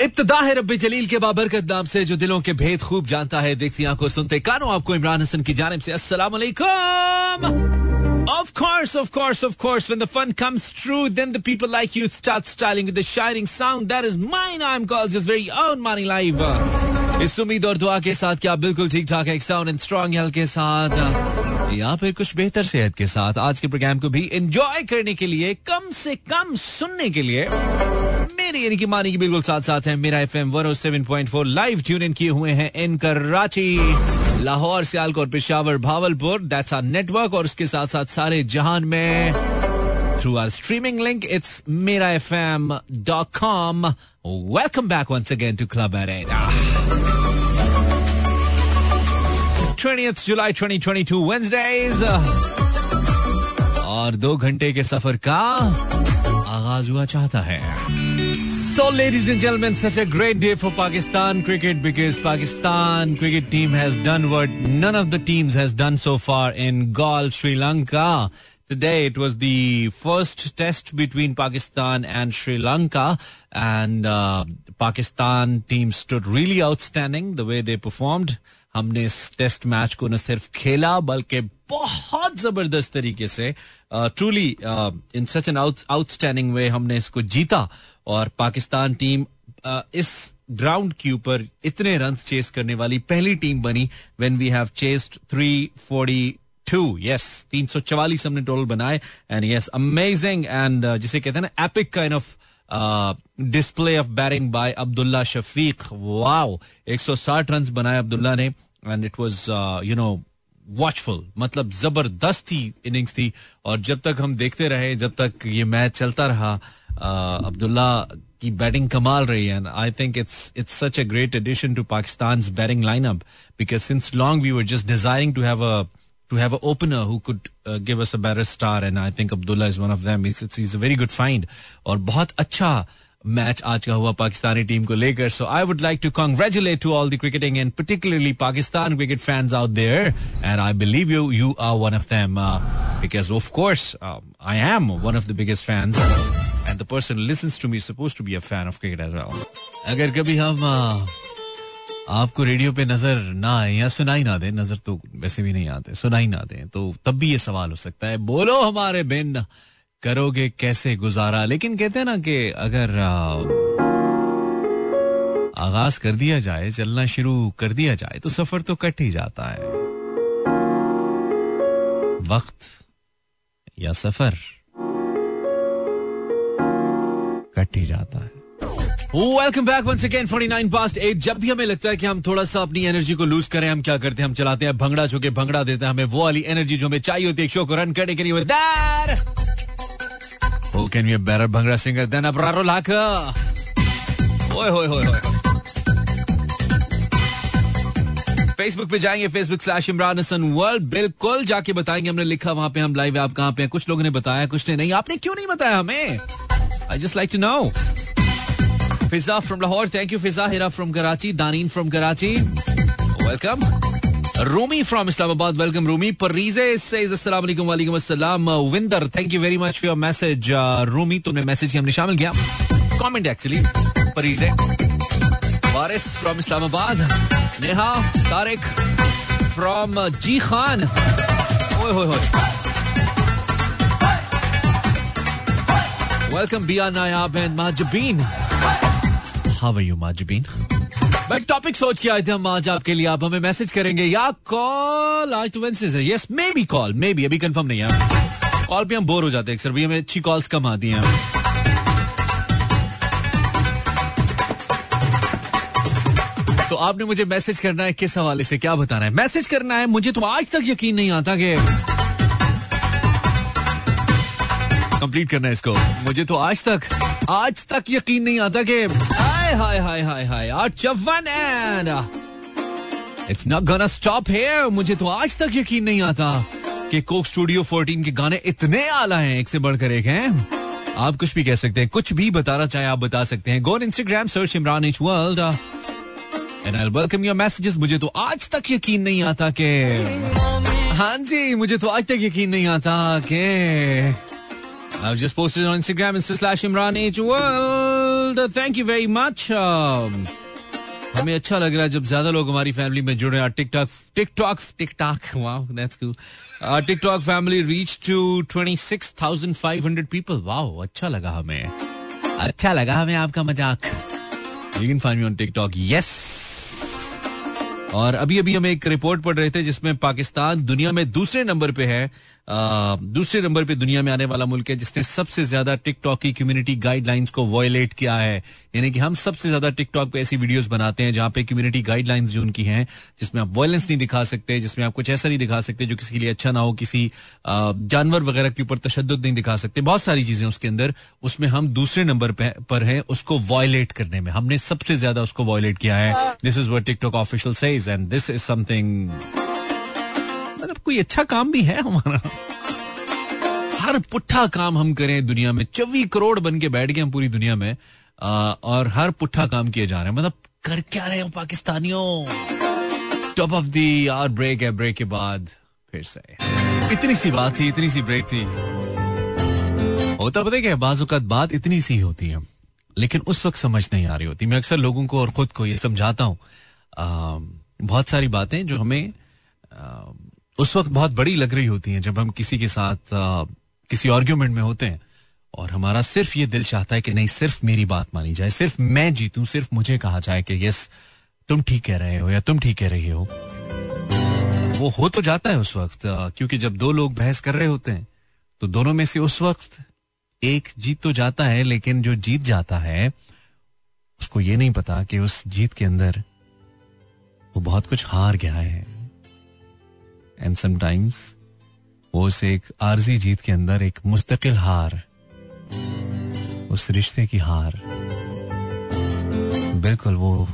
इब्तदा है रब्बी जलील के बाबरकत नाम से जो दिलों के भेद खूब जानता है देखती आँखों सुनते कानों आपको इमरान हसन की जानब से अस्सलाम Of course, of course, of course. When the fun comes true, then the people like you start styling with the shining sound. That is mine. I'm called just very own money live. इस उम्मीद और दुआ के साथ क्या बिल्कुल ठीक ठाक एक साउंड एंड स्ट्रॉन्ग हेल्थ के साथ या फिर कुछ बेहतर सेहत के साथ आज के प्रोग्राम को भी एंजॉय करने के लिए कम से कम सुनने के लिए यानी कि मानी की बिल्कुल साथ साथ है Mera F M one seven point four live tune in किए हुए हैं in Karachi, Lahore, Sialkot, Peshawar, Bahawalpur. That's our network और उसके साथ साथ सारे जहान में through our streaming link it's Mera F M dot com welcome back once again to club arena twenty July 2022 Wednesdays और दो घंटे के सफ़र का आगाज़ हुआ चाहता है। So, ladies and gentlemen, such a great day for Pakistan cricket because Pakistan cricket team has done what none of the teams has done so far in Gaul, Sri Lanka. Today it was the first test between Pakistan and Sri Lanka, and uh, Pakistan team stood really outstanding the way they performed. हमने इस test match को न सिर्फ़ खेला बल्कि बहुत ज़बरदस्त तरीके से truly in such an outstanding way हमने इसको जीता। और पाकिस्तान टीम uh, इस ग्राउंड के ऊपर इतने रन चेस करने वाली पहली टीम बनी when we have chased three forty two yes तीन सौ चवालीस हमने टोटल बनाए। एंड यस अमेजिंग एंड जिसे कहते हैं ना epic kind of display of batting by Abdullah Shafique wow 160 run बनाए अब्दुल्ला ने and it was you know watchful मतलब ज़बरदस्त ही इनिंग्स थी। और जब तक हम देखते रहे, जब तक ये मैच चलता रहा अब्दुल्ला की बैटिंग कमाल रही है I think it's it's such a great addition to Pakistan batting lineup because since long we were just desiring to have a to have an opener who could uh, give us a better star and I think Abdullah is one of them. He's, he's a very good find. और बहुत अच्छा match आज का हुआ Pakistani team को लेकर so I would like to congratulate to all the cricketing and particularly Pakistan cricket fans out there and I believe you you are one of them because of course I am one of the biggest fans and the person listens to me suppose to be a fan of cricket as well अगर कभी हम uh, आपको radio पे नज़र ना आए या सुनाई ना दे, नज़र तो वैसे भी नहीं आते, सुनाई ना दे तो तब भी ये सवाल हो सकता है। बोलो हमारे बिन, करोगे कैसे गुजारा? लेकिन कहते हैं ना कि अगर आगाज़ कर दिया जाए, चलना शुरू कर दिया जाए तो सफ़र तो कट ही जाता है। वक्त या सफ़र कट ही जाता है। Welcome back once again 49 past 8 जब भी हमें लगता है कि हम थोड़ा सा अपनी एनर्जी को लूज करें, हम क्या करते हैं? हम चलाते हैं, भंगड़ा चुके भंगड़ा देते हैं हमें, वो वाली एनर्जी जो हमें चाहिए होती है शो को रन करने के लिए Who can be a better Bhangra singer than Abraro Facebook पे जाएँगे Facebook slash Imran Hasan world बिल्कुल जाके बताएँगे हमने लिखा वहाँ पे, हम लाइव आप कहाँ पे हैं, कुछ लोगों ने बताया, कुछ ने नहीं, आपने क्यों नहीं बताया हमें? I just like to know Fiza from Lahore thank you Fiza Hira from Karachi Daneen from Karachi welcome Rumi from Islamabad welcome Rumi परीजे वालेकुम विंदर thank you very much for message Rumi तुमने मैसेज के हमने शामिल किया. Comment actually परीजे Waris from Islamabad Neha Tariq from G Khan ओए welcome Bia Nayab how are you Mahjabeen भाई topic सोच के आए थे हम आज आपके लिए। आप हमें मैसेज करेंगे या कॉल आज तो वेंसडे है yes maybe call maybe अभी कंफर्म नहीं है। कॉल पे हम बोर हो जाते हैं अक्सर। भी हमें अच्छी कॉल्स कम आती हैं। तो आपने मुझे मैसेज करना है किस हवाले से? क्या बताना है? मैसेज करना है। मुझे तो आज तक यकीन नहीं आता कि कंप्लीट करना है इसको। मुझे तो आज तक आज तक यकीन नहीं आता कि हाय हाय हाय हाय आठ चौवन and it's not gonna stop here मुझे तो आज तक यकीन नहीं आता कि कोक स्टूडियो 14 के गाने इतने आला हैं एक से बढ़कर एक हैं। आप कुछ भी कह सकते हैं कुछ भी बताना चाहे आप बता सकते हैं। Go Instagram search Imran H world and I welcome your messages मुझे तो आज तक यकीन नहीं आता कि हाँ जी मुझे तो आज तक यकीन नहीं आता कि I've just posted on Instagram, Insta slash Imran H World. Thank you very much हमें अच्छा लग रहा है जब ज़्यादा लोग हमारी फैमिली में जुड़े हैं। TikTok TikTok TikTok that's cool TikTok family reach to 26,500 people wow अच्छा लगा हमें। अच्छा लगा हमें आपका मज़ाक। You can find me on TikTok yes और अभी अभी हम एक रिपोर्ट पढ़ रहे थे जिसमें पाकिस्तान दुनिया में दूसरे नंबर पे है। दूसरे नंबर पे दुनिया में आने वाला मुल्क है जिसने सबसे ज़्यादा टिकटॉक की कम्युनिटी गाइडलाइंस को वॉयलेट किया है। यानी कि हम सबसे ज़्यादा टिकटॉक पे ऐसी वीडियोस बनाते हैं जहाँ पे कम्युनिटी गाइडलाइंस जो उनकी हैं, जिसमें आप वायलेंस नहीं दिखा सकते, जिसमें आप कुछ ऐसा नहीं दिखा सकते जो किसी के लिए अच्छा ना हो, किसी जानवर वगैरह के ऊपर तशद नहीं दिखा सकते। बहुत सारी चीज़ें उसके अंदर, उसमें हम दूसरे नंबर पर है उसको वॉयलेट करने में। हमने सबसे ज़्यादा उसको वॉयलेट किया है। This is our TikTok official says and this is something मतलब कोई अच्छा काम भी है हमारा? हर पुट्ठा काम हम करें दुनिया में। चौबीस करोड़ बन के बैठ गए हम पूरी दुनिया में आ, और हर पुट्ठा काम किए जा रहे हैं। मतलब कर क्या रहे हो पाकिस्तानियों? Top of the hour break है ब्रेक के बाद फिर से। इतनी सी बात थी इतनी सी ब्रेक थी। होता पता क्या बाजुकात बात इतनी सी होती है लेकिन उस वक्त समझ नहीं आ रही होती। मैं अक्सर लोगों को और खुद को ये समझाता हूँ। बहुत सारी बातें जो हमें उस वक्त बहुत बड़ी लग रही होती हैं जब हम किसी के साथ आ, किसी आर्ग्यूमेंट में होते हैं और हमारा सिर्फ़ ये दिल चाहता है कि नहीं सिर्फ़ मेरी बात मानी जाए सिर्फ़ मैं जीतूं सिर्फ़ मुझे कहा जाए कि यस तुम ठीक कह रहे हो या तुम ठीक कह रही हो। वो हो तो जाता है उस वक्त क्योंकि जब दो लोग बहस कर रहे होते हैं तो दोनों में से उस वक्त एक जीत तो जाता है लेकिन जो जीत जाता है उसको ये नहीं पता कि उस जीत के अंदर वो बहुत कुछ हार गया है। एंड समटाइम्स वो उस एक आरजी जीत के अंदर एक मुस्तकिल हार, उस रिश्ते की हार, बिल्कुल वो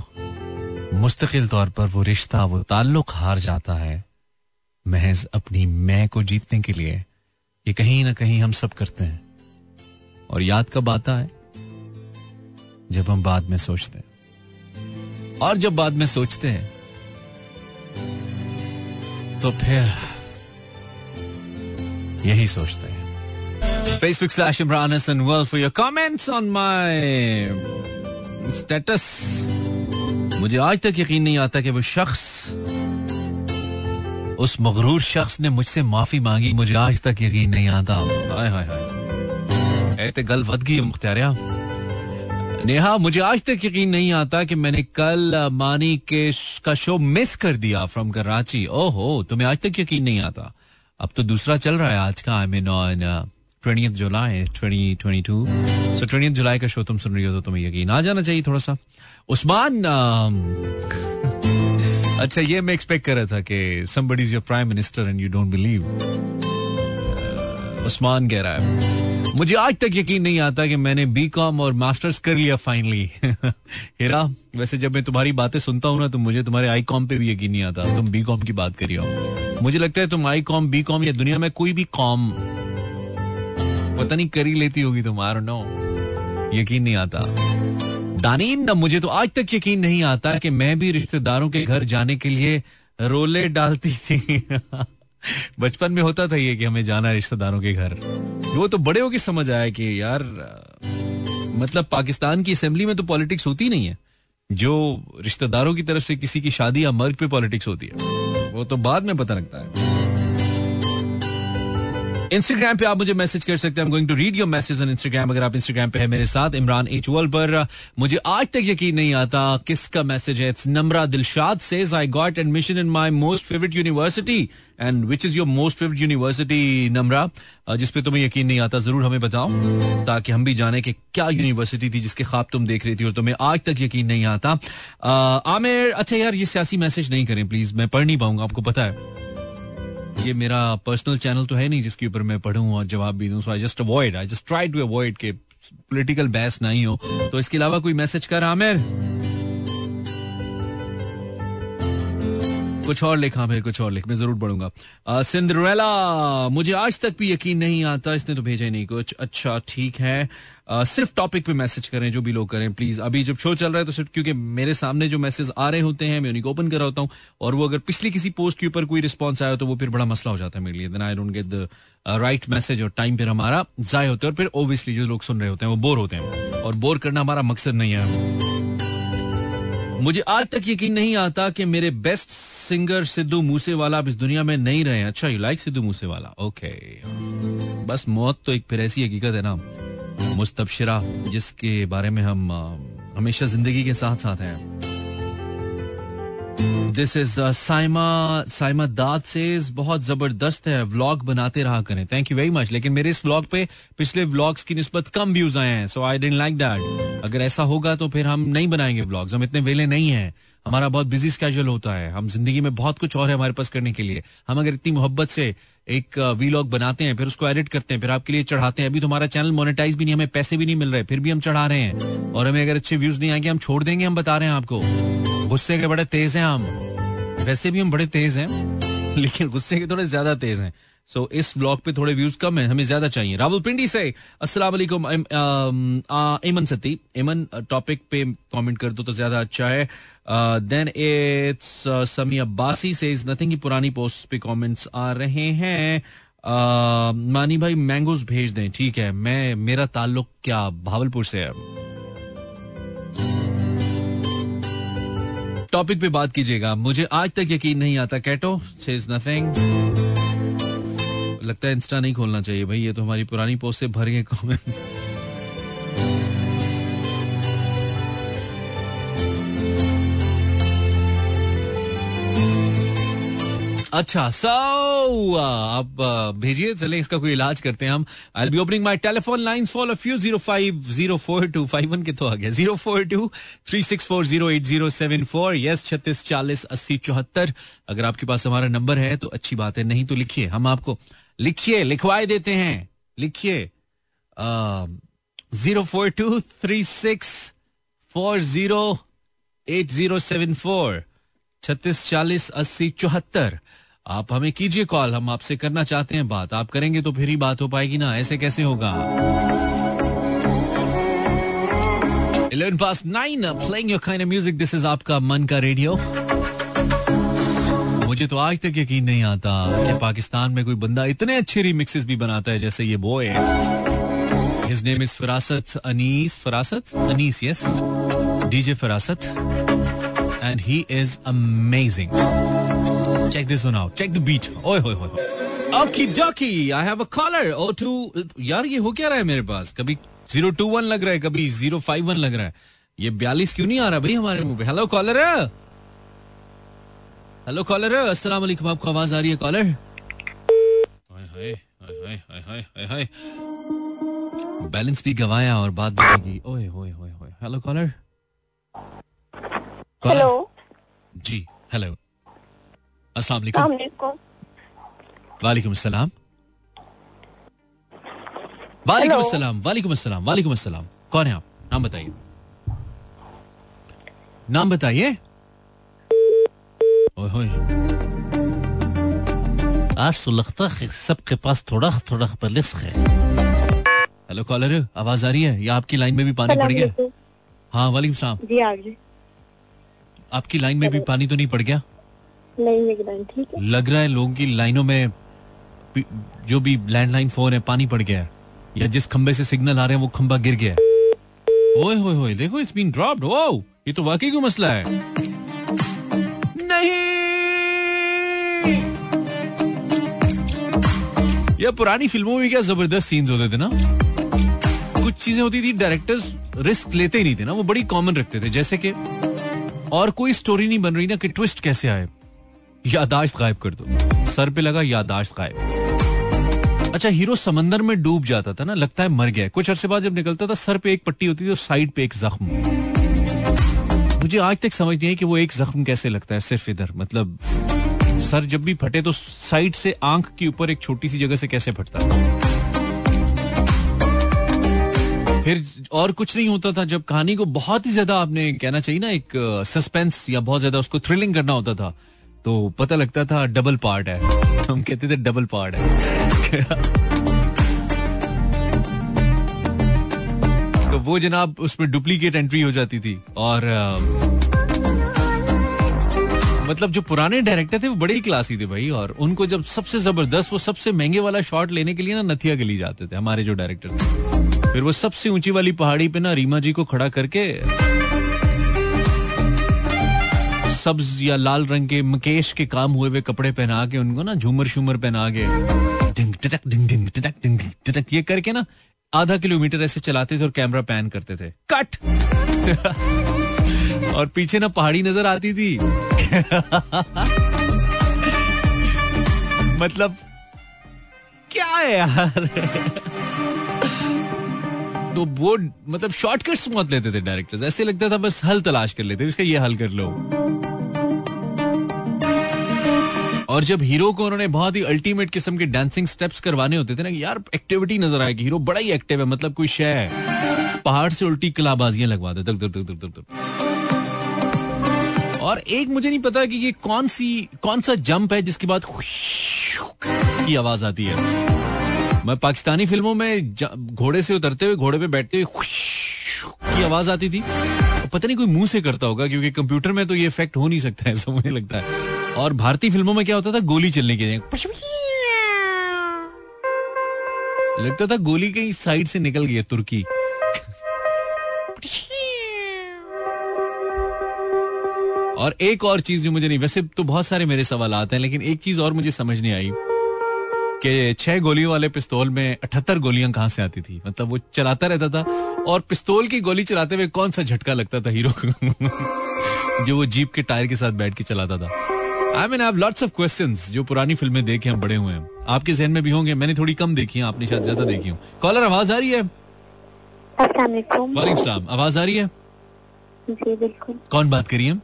मुस्तकिल तौर पर वो रिश्ता, वो ताल्लुक हार जाता है महज अपनी मैं को जीतने के लिए। ये कहीं ना कहीं हम सब करते हैं। और याद कब आता है? जब हम बाद में सोचते हैं। और जब बाद में सोचते हैं तो फिर यही सोचते हैं। Facebook slash Imran Hasan world for your comments on my status मुझे आज तक यकीन नहीं आता कि वो शख्स, उस मगरूर शख्स ने मुझसे माफ़ी मांगी। मुझे आज तक यकीन नहीं आता। हाय हाय हाय। गल वद मुख्तारिया नेहा, मुझे आज तक यकीन नहीं आता कि मैंने कल मानी के का शो मिस कर दिया फ्रॉम कराची ओहो, तुम्हें आज तक यकीन नहीं आता। अब तो दूसरा चल रहा है आज का। I mean on twenty July twenty twenty two so twenty July का शो तुम सुन रही हो तो तुम्हें यकीन आ जाना चाहिए थोड़ा सा। उस्मान अच्छा ये मैं एक्सपेक्ट कर रहा था कि somebody is your prime minister and you don't believe Usman कह रहा है। मुझे आज तक यकीन नहीं आता कि मैंने बी कॉम और मास्टर्स कर लिया फाइनली हेरा, वैसे जब मैं तुम्हारी बातें सुनता हूँ ना तो मुझे तुम्हारे आई कॉम पे भी यकीन नहीं आता। तुम बी कॉम की बात करिए मुझे लगता है तुम आई कॉम बी कॉम या दुनिया में कोई भी कॉम पता नहीं करी लेती होगी तुम आर नो यकीन नहीं आता। दानीन ना मुझे तो आज तक यकीन नहीं आता कि मैं भी रिश्तेदारों के घर जाने के लिए रोले डालती थी। बचपन में होता था ये कि हमें जाना रिश्तेदारों के घर। वो तो बड़े होकर समझ आया कि यार मतलब पाकिस्तान की असेंबली में तो पॉलिटिक्स होती नहीं है। जो रिश्तेदारों की तरफ़ से किसी की शादी या मर्ग पे पॉलिटिक्स होती है, वो तो बाद में पता लगता है। इंस्टाग्राम पे आप मुझे मैसेज कर सकते हैं। Going to read your message on Instagram अगर आप इंस्टाग्राम पे है मेरे साथ इमरान एच पर। मुझे आज तक यकीन नहीं आता किसका मैसेज है। It's Namra Dilshad says I got admission in my most favourite university and which is your most favourite university Namra जिसपे तुम्हें यकीन नहीं आता, ज़रूर हमें बताओ, ताकि हम भी जाने कि क्या यूनिवर्सिटी थी जिसके ख्वाब तुम देख रही थी और तुम्हें आज तक यकीन नहीं आता। आमिर अच्छा यार, ये सियासी मैसेज नहीं करें प्लीज़ मैं पढ़ नहीं पाऊँगा, आपको पता है। ये मेरा पर्सनल चैनल तो है नहीं जिसके ऊपर मैं पढ़ूं और जवाब भी दूँ so I just avoid I just try to avoid के पॉलिटिकल बैस नहीं हो तो इसके अलावा कोई मैसेज कर, आमिर? कुछ और लिखा फिर कुछ और लिख, मैं ज़रूर पढ़ूँगा। सिंड्रेला मुझे आज तक भी यकीन नहीं आता, इसने तो भेजा ही नहीं कुछ। अच्छा ठीक है। सिर्फ़ टॉपिक पे मैसेज करें, जो भी लोग करें प्लीज़ अभी जब शो चल रहा है तो सिर्फ़ क्योंकि मेरे सामने जो मैसेज आ रहे होते हैं, मैं उन्हीं को ओपन कर रहा होता हूँ, और वो अगर पिछली किसी पोस्ट के ऊपर कोई रिस्पॉन्स आया तो वो फिर बड़ा मसला हो जाता है मेरे लिए। Then I don't get the right message और टाइम फिर हमारा जाय होता है, और फिर ओबियसली जो लोग सुन रहे होते हैं, वो बोर होते हैं। और बोर करना हमारा मकसद नहीं है। मुझे आज तक यकीन नहीं आता कि मेरे बेस्ट सिंगर सिद्धू मूसेवाला अब इस दुनिया में नहीं रहे अच्छा you like Sidhu Moosewala? Okay बस मौत तो एक फिर ऐसी हकीकत है ना। मुस्तबशिरा, जिसके बारे में हम हमेशा ज़िंदगी के साथ साथ हैं। दिस इज़ साइमा साइमा दाद से बहुत ज़बरदस्त है व्लॉग बनाते रहा करें। थैंक यू वेरी मच लेकिन मेरे इस व्लॉग पे पिछले व्लॉग्स की निस्बत कम व्यूज़ आए हैं so I don't like that अगर ऐसा होगा तो फिर हम नहीं बनाएँगे व्लॉग्स हम इतने वेले नहीं हैं। हमारा बहुत बिज़ी स्केजूल होता है। हम ज़िंदगी में बहुत कुछ और है हमारे पास करने के लिए। हम अगर इतनी मोहब्बत से एक वीलॉग बनाते हैं, फिर उसको एडिट करते हैं, फिर आपके लिए चढ़ाते हैं। अभी तो हमारा चैनल मोनेटाइज भी नहीं, हमें पैसे भी नहीं मिल रहे, फिर भी हम चढ़ा रहे हैं। और हमें अगर अच्छे व्यूज़ नहीं आएँगे, हम छोड़ देंगे, हम बता रहे हैं आपको। गुस्से के बड़े तेज हैं हम। वैसे भी हम बड़े तेज हैं, लेकिन गुस्से के थोड़े ज़्यादा तेज हैं। सो इस ब्लॉग पे थोड़े व्यूज़ कम है, हमें ज़्यादा चाहिए। राहुल पिंडी से अस्सलाम वालेकुम इमन सती। इमन टॉपिक पे कमेंट कर दो तो ज़्यादा अच्छा है। देन इट्स समी अब्बासी से इज़ नथिंग की पुरानी पोस्ट पे कमेंट्स आ रहे हैं। मानी भाई मैंगोज भेज दें, ठीक है? मैं, मेरा ताल्लुक क्या? भावलपुर से है। टॉपिक पे बात कीजिएगा। मुझे आज तक यकीन नहीं आता। कैटो से इज़ नथिंग लगता है इंस्टा नहीं खोलना चाहिए भाई, ये तो हमारी पुरानी पोस्ट से भर गए कमेंट्स अच्छा सो आप भेजिए, चले, इसका कोई इलाज करते हैं हम। I be opening my telephone line for of you zero five zero four two five one के तो आ गया। Zero four two three six four zero eight zero seven four yes छत्तीस, चालीस, अस्सी, चौहत्तर। अगर आपके पास हमारा नंबर है तो अच्छी बात है, नहीं तो लिखिए, हम आपको लिखिए, लिखवाए देते हैं। लिखिए। Zero four two three six four zero eight zero seven four. छत्तीस चालीस अस्सी चौहत्तर। आप हमें कीजिए कॉल, हम आपसे करना चाहते हैं बात। आप करेंगे तो फिर ही बात हो पाएगी ना। ऐसे कैसे होगा? Eleven past nine playing your kind music this is आपका मन का रेडियो मुझे तो आज तक यकीन नहीं आता कि पाकिस्तान में कोई बंदा इतने अच्छे रिमिक्सेस भी बनाता है जैसे ये boy his name is Farasat Anees Farasat Anees yes DJ Farasat and he is amazing Check this one out. Check the beat. ओए होए होए. Okie dokie. I have a caller. Oh two. यार ये हो क्या रहा है मेरे पास? कभी ज़ीरो टू वन लग रहा है कभी ज़ीरो फाइव वन लग रहा है ये बयालीस क्यों नहीं आ रहा भाई हमारे मुँह पे हेलो कॉलर है हेलो कॉलर है अस्सलाम वालेकुम आपको आवाज़ आ रही है कॉलर बैलेंस भी गवाया और बात बढ़ेगी ओए होए होए होए। हेलो कॉलर हेलो जी हेलो अस्सलाम वालेकुम वालेकुम अस्सलाम वालेकुम अस्सलाम वालेकुम अस्सलाम वालेकुम अस्सलाम कौन है आप? नाम बताइए। नाम बताइए। आज तो लगता है सबके पास थोड़ा थोड़ा बलिस है हेलो कॉलर आवाज़ आ रही है या आपकी लाइन में भी पानी पड़ गया हाँ वालेकुम सलाम जी आगे आपकी लाइन में भी पानी तो नहीं पड़ गया नहीं मेरी लाइन ठीक है लग रहा है लोगों की लाइनों में जो भी लैंडलाइन फ़ोन है पानी पड़ गया है या जिस खंबे से सिग्नल आ रहे हैं वो खंबा गिर गया है ओए होए होए देखो इट्स बीन ड्रॉप्ड ओ ये तो वाकई कोई मसला है ये पुरानी फ़िल्मों में क्या ज़बरदस्त सीन्स होते थे ना? कुछ चीज़ें होती थी डायरेक्टर्स रिस्क लेते ही नहीं थे ना, वो बड़ी कॉमन रखते थे, जैसे कि और कोई स्टोरी नहीं बन रही ना कि ट्विस्ट कैसे आए। यादाश्त गायब कर दो। सर पे लगा यादाश्त गायब। अच्छा हीरो समंदर में डूब जाता था ना, लगता है मर गया कुछ अरसे बाद जब निकलता था, सर पे एक पट्टी होती थी और साइड पे एक जख्म। मुझे आज तक समझ नहीं है कि वो एक जख्म कैसे लगता है, सिर्फ़ इधर मतलब सर जब भी फटे तो साइड से आँख के ऊपर एक छोटी सी जगह से कैसे फटता? फिर और कुछ नहीं होता था। जब कहानी को बहुत ही ज़्यादा आपने कहना चाहिए ना, एक सस्पेंस या बहुत ज़्यादा उसको थ्रिलिंग करना होता था तो पता लगता था डबल पार्ट है। हम कहते थे डबल पार्ट है। तो वो जनाब उसमें डुप्लीकेट एंट्री हो जाती थी और मतलब जो पुराने डायरेक्टर थे, वो बड़े ही क्लासी थे भाई, और उनको जब सबसे ज़बरदस्त, वो सबसे महँगे वाला शॉट लेने के लिए ना नथिया गली जाते थे, हमारे जो डायरेक्टर थे। फिर वो सबसे ऊँची वाली पहाड़ी पे ना रीमा जी को खड़ा करके, सब्ज या लाल रंग के मुकेश के काम हुए हुए कपड़े पहना के उनको ना झूमर शूमर पहना के, डिंग, टटक, डिंग डिंग, टटक डिंग, टटक, ये करके ना आधा किलोमीटर ऐसे चलाते थे और कैमरा पैन करते थे। कट! और पीछे ना पहाड़ी नज़र आती थी। मतलब क्या है यार? तो वो मतलब शॉर्टकट्स बहुत लेते थे डायरेक्टर्स ऐसे लगता था बस हल तलाश कर लेते इसका ये हल कर लो। और जब हीरो को उन्होंने बहुत ही अल्टीमेट किस्म के डांसिंग स्टेप्स करवाने होते थे ना यार एक्टिविटी नज़र आएगी हीरो बड़ा ही एक्टिव है मतलब कोई शय है। पहाड़ से उल्टी कलाबाजियाँ लगवा दे दर दर दर दर और एक मुझे नहीं पता कि ये कौन सी, कौन सा जंप है जिसके बाद की आवाज़ आती है। मैं पाकिस्तानी फ़िल्मों में घोड़े से उतरते हुए, घोड़े पे बैठते हुए की आवाज़ आती थी। पता नहीं कोई मुँह से करता होगा, क्योंकि कंप्यूटर में तो ये इफ़ेक्ट हो नहीं सकता है, ऐसा मुझे लगता है। और भारतीय फ़िल्मों में क्या होता था? गोली चलने के लिए। लगता था गोली कहीं साइड से निकल गई है, तुर्की। और एक और चीज़ जो मुझे नहीं वैसे तो बहुत सारे मेरे सवाल आते हैं लेकिन एक चीज़ और मुझे समझ नहीं आई कि छह गोलियों वाले पिस्तौल में अठहत्तर गोलियाँ कहाँ से आती थी? मतलब वो चलाता रहता था और पिस्तौल की गोली चलाते हुए कौन सा झटका लगता था हीरो को? जो वो जीप के टायर के साथ बैठ के चलाता था। I mean I lots of questions जो पुरानी फ़िल्में देखे हम बड़े हुए हैं। आपके जहन में भी होंगे मैंने थोड़ी कम देखी है आपने शायद ज़्यादा देखी हो। कॉलर आवाज़ आ रही है? वालेकुम। आवाज़ आ रही है? जी बिल्कुल। कौन बात करिए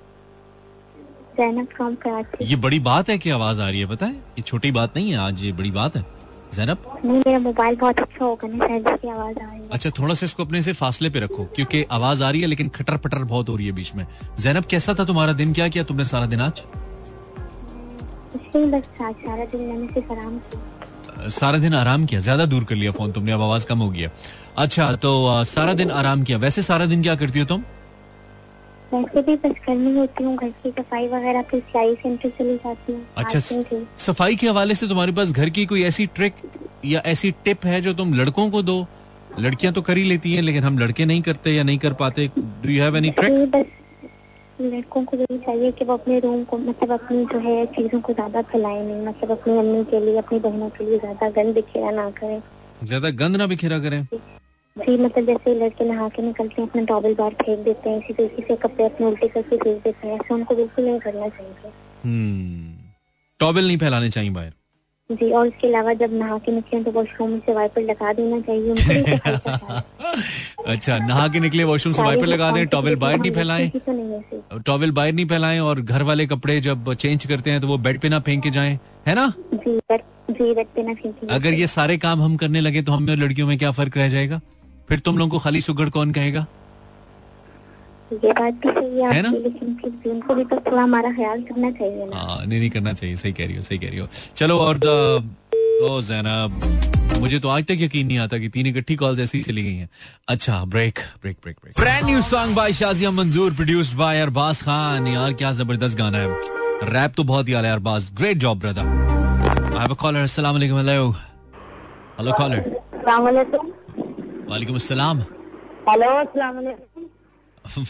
जैनब ये बड़ी बात है कि आवाज़ आ रही है पता है? ये छोटी बात नहीं है आज ये बड़ी बात है। जैनब नहीं मेरा मोबाइल बहुत अच्छा होगा ना शायद इसकी आवाज़ आ रही है। अच्छा थोड़ा सा इसको अपने से फासले पे रखो क्योंकि आवाज़ आ रही है लेकिन खटर पटर बहुत हो रही है बीच में। जैनब कैसा था तुम्हारा दिन? क्या किया तुमने सारा दिन आज? बस सारा दिन मैंने सिर्फ़ आराम किया। सारा दिन आराम किया? ज़्यादा दूर कर लिया फ़ोन तुमने अब आवाज़ कम हो गया अच्छा तो सारा दिन आराम किया। वैसे सारा दिन क्या करती हो तुम? वैसे भी बस करनी होती हूँ घर की सफ़ाई वगैरह फिर सिलाई सेंटर चली जाती हूँ अच्छा सफ़ाई के हवाले से तुम्हारे पास घर की कोई ऐसी ट्रिक या ऐसी टिप है जो तुम लड़कों को दो? लड़कियाँ तो कर ही लेती हैं लेकिन हम लड़के नहीं करते या नहीं कर पाते। Do you have any trick बस लड़कों को यही चाहिए कि वो अपने रूम को मतलब अपनी जो है चीज़ों को ज़्यादा फैलाए नहीं मतलब अपनी मम्मी के लिए अपनी बहनों के लिए ज़्यादा गंद बिखेरा ना करें। ज़्यादा गंद ना बिखेरा करें। जी मतलब जैसे लड़के नहा के निकलते हैं अपना टॉवल बार फेंक देते हैं इसी तरीके से कपड़े अपने उल्टे करके फेंक देते हैं ऐसा उनको बिल्कुल नहीं करना चाहिए। Towel hmm. नहीं फैलाने चाहिए बाहर। जी और इसके अलावा जब नहा के निकले तो वॉशरूम से वाइपर लगा देना चाहिए उनको। अच्छा नहा के निकले वॉशरूम से वाइपर लगा दें टॉवल बाहर नहीं फैलाएँ? टॉवल बाहर नहीं फैलाएँ और घर वाले कपड़े जब चेंज करते हैं तो वो बेड पे ना फेंक के जाएँ है ना? जी जी बेड पे ना फेंक अगर ये सारे काम हम करने लगे तो हमें लड़कियों में क्या फ़र्क रह जाएगा? फिर तुम लोगों को खाली सुगड़ कौन कहेगा? ये बात भी सही है, है ना? लेकिन उनको भी तो थोड़ा हमारा ख्याल करना चाहिए ना। हाँ नहीं नहीं करना चाहिए। सही कह रही हो सही कह रही हो। चलो और ओ जैनब मुझे तो आज तक यकीन नहीं आता कि तीन इकट्ठी कॉल्स ऐसी चली गई हैं। अच्छा break break break break. Brand new song by Shazia Manzoor produced by Arbaaz Khan यार क्या ज़बरदस्त गाना है। रैप तो बहुत ही आला है Arbaz great job brother I have a caller अस्सलाम वालेकुम हेलो हेलो कॉलर अस्सलाम वालेकुम वालेकुम अस्सलाम। हेलो अस्सलाम वालेकुम।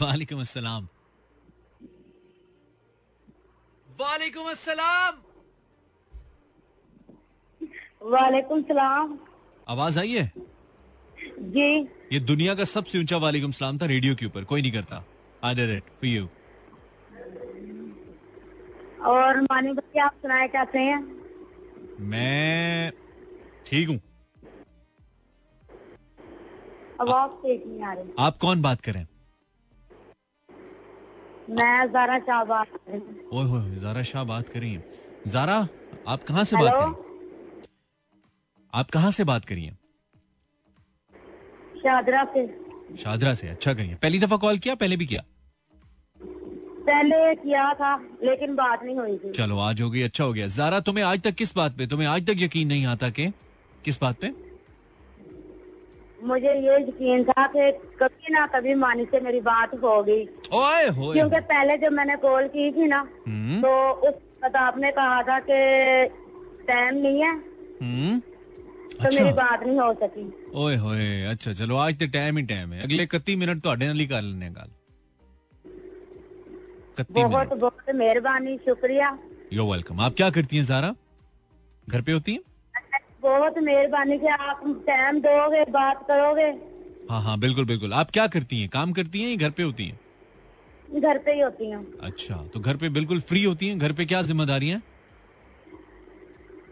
वालेकुम अस्सलाम। वालेकुम अस्सलाम। वालेकुम सलाम। आवाज़ आई है? जी। ये दुनिया का सबसे ऊँचा वालेकुम सलाम था रेडियो के ऊपर कोई नहीं करता। I did it for you और मानी भाई आप सुनाए कैसे हैं? मैं ठीक हूँ। आवाज़ ठीक नहीं आ रही। आप कौन बात करें मैं जारा शाह बात कर रही हूँ। ओए जारा शाह बात कर रही हैं। जारा आप कहाँ से बात करें आप कहाँ से बात करिए शादरा से। शादरा से अच्छा करिए। पहली दफ़ा कॉल किया पहले भी किया? पहले किया था लेकिन बात नहीं हुई थी। चलो आज हो गई अच्छा हो गया। जारा तुम्हें आज तक किस बात पे तुम्हें आज तक यकीन नहीं आता कि किस बात पे? मुझे ये यकीन था कि कभी ना कभी मानी से मेरी बात होगी ओए होए क्योंकि पहले जब मैंने कॉल की थी ना हम्म तो उस वक्त आपने कहा था कि टाइम नहीं है हम्म तो मेरी अच्छा बात नहीं हो सकी ਓਏ ਹੋਏ ਅੱਛਾ ਚਲੋ ਅੱਜ ਤੇ ਟਾਈਮ ਹੀ ਟਾਈਮ ਹੈ ਅਗਲੇ 31 ਮਿੰਟ ਤੁਹਾਡੇ ਨਾਲ ਹੀ ਕਰ ਲੈਣੇ ਗੱਲ 31 बहुत मिनट बहुत मेहरबानी शुक्रिया यू वेलकम आप क्या करती हैं जारा घर पे होती हैं बहुत मेहरबानी कि आप टाइम दोगे बात करोगे। हाँ हाँ बिल्कुल बिल्कुल। आप क्या करती हैं? काम करती हैं या घर पे होती हैं? घर पे ही होती हूँ। अच्छा तो घर पे बिल्कुल फ्री होती हैं? घर पे क्या ज़िम्मेदारी है?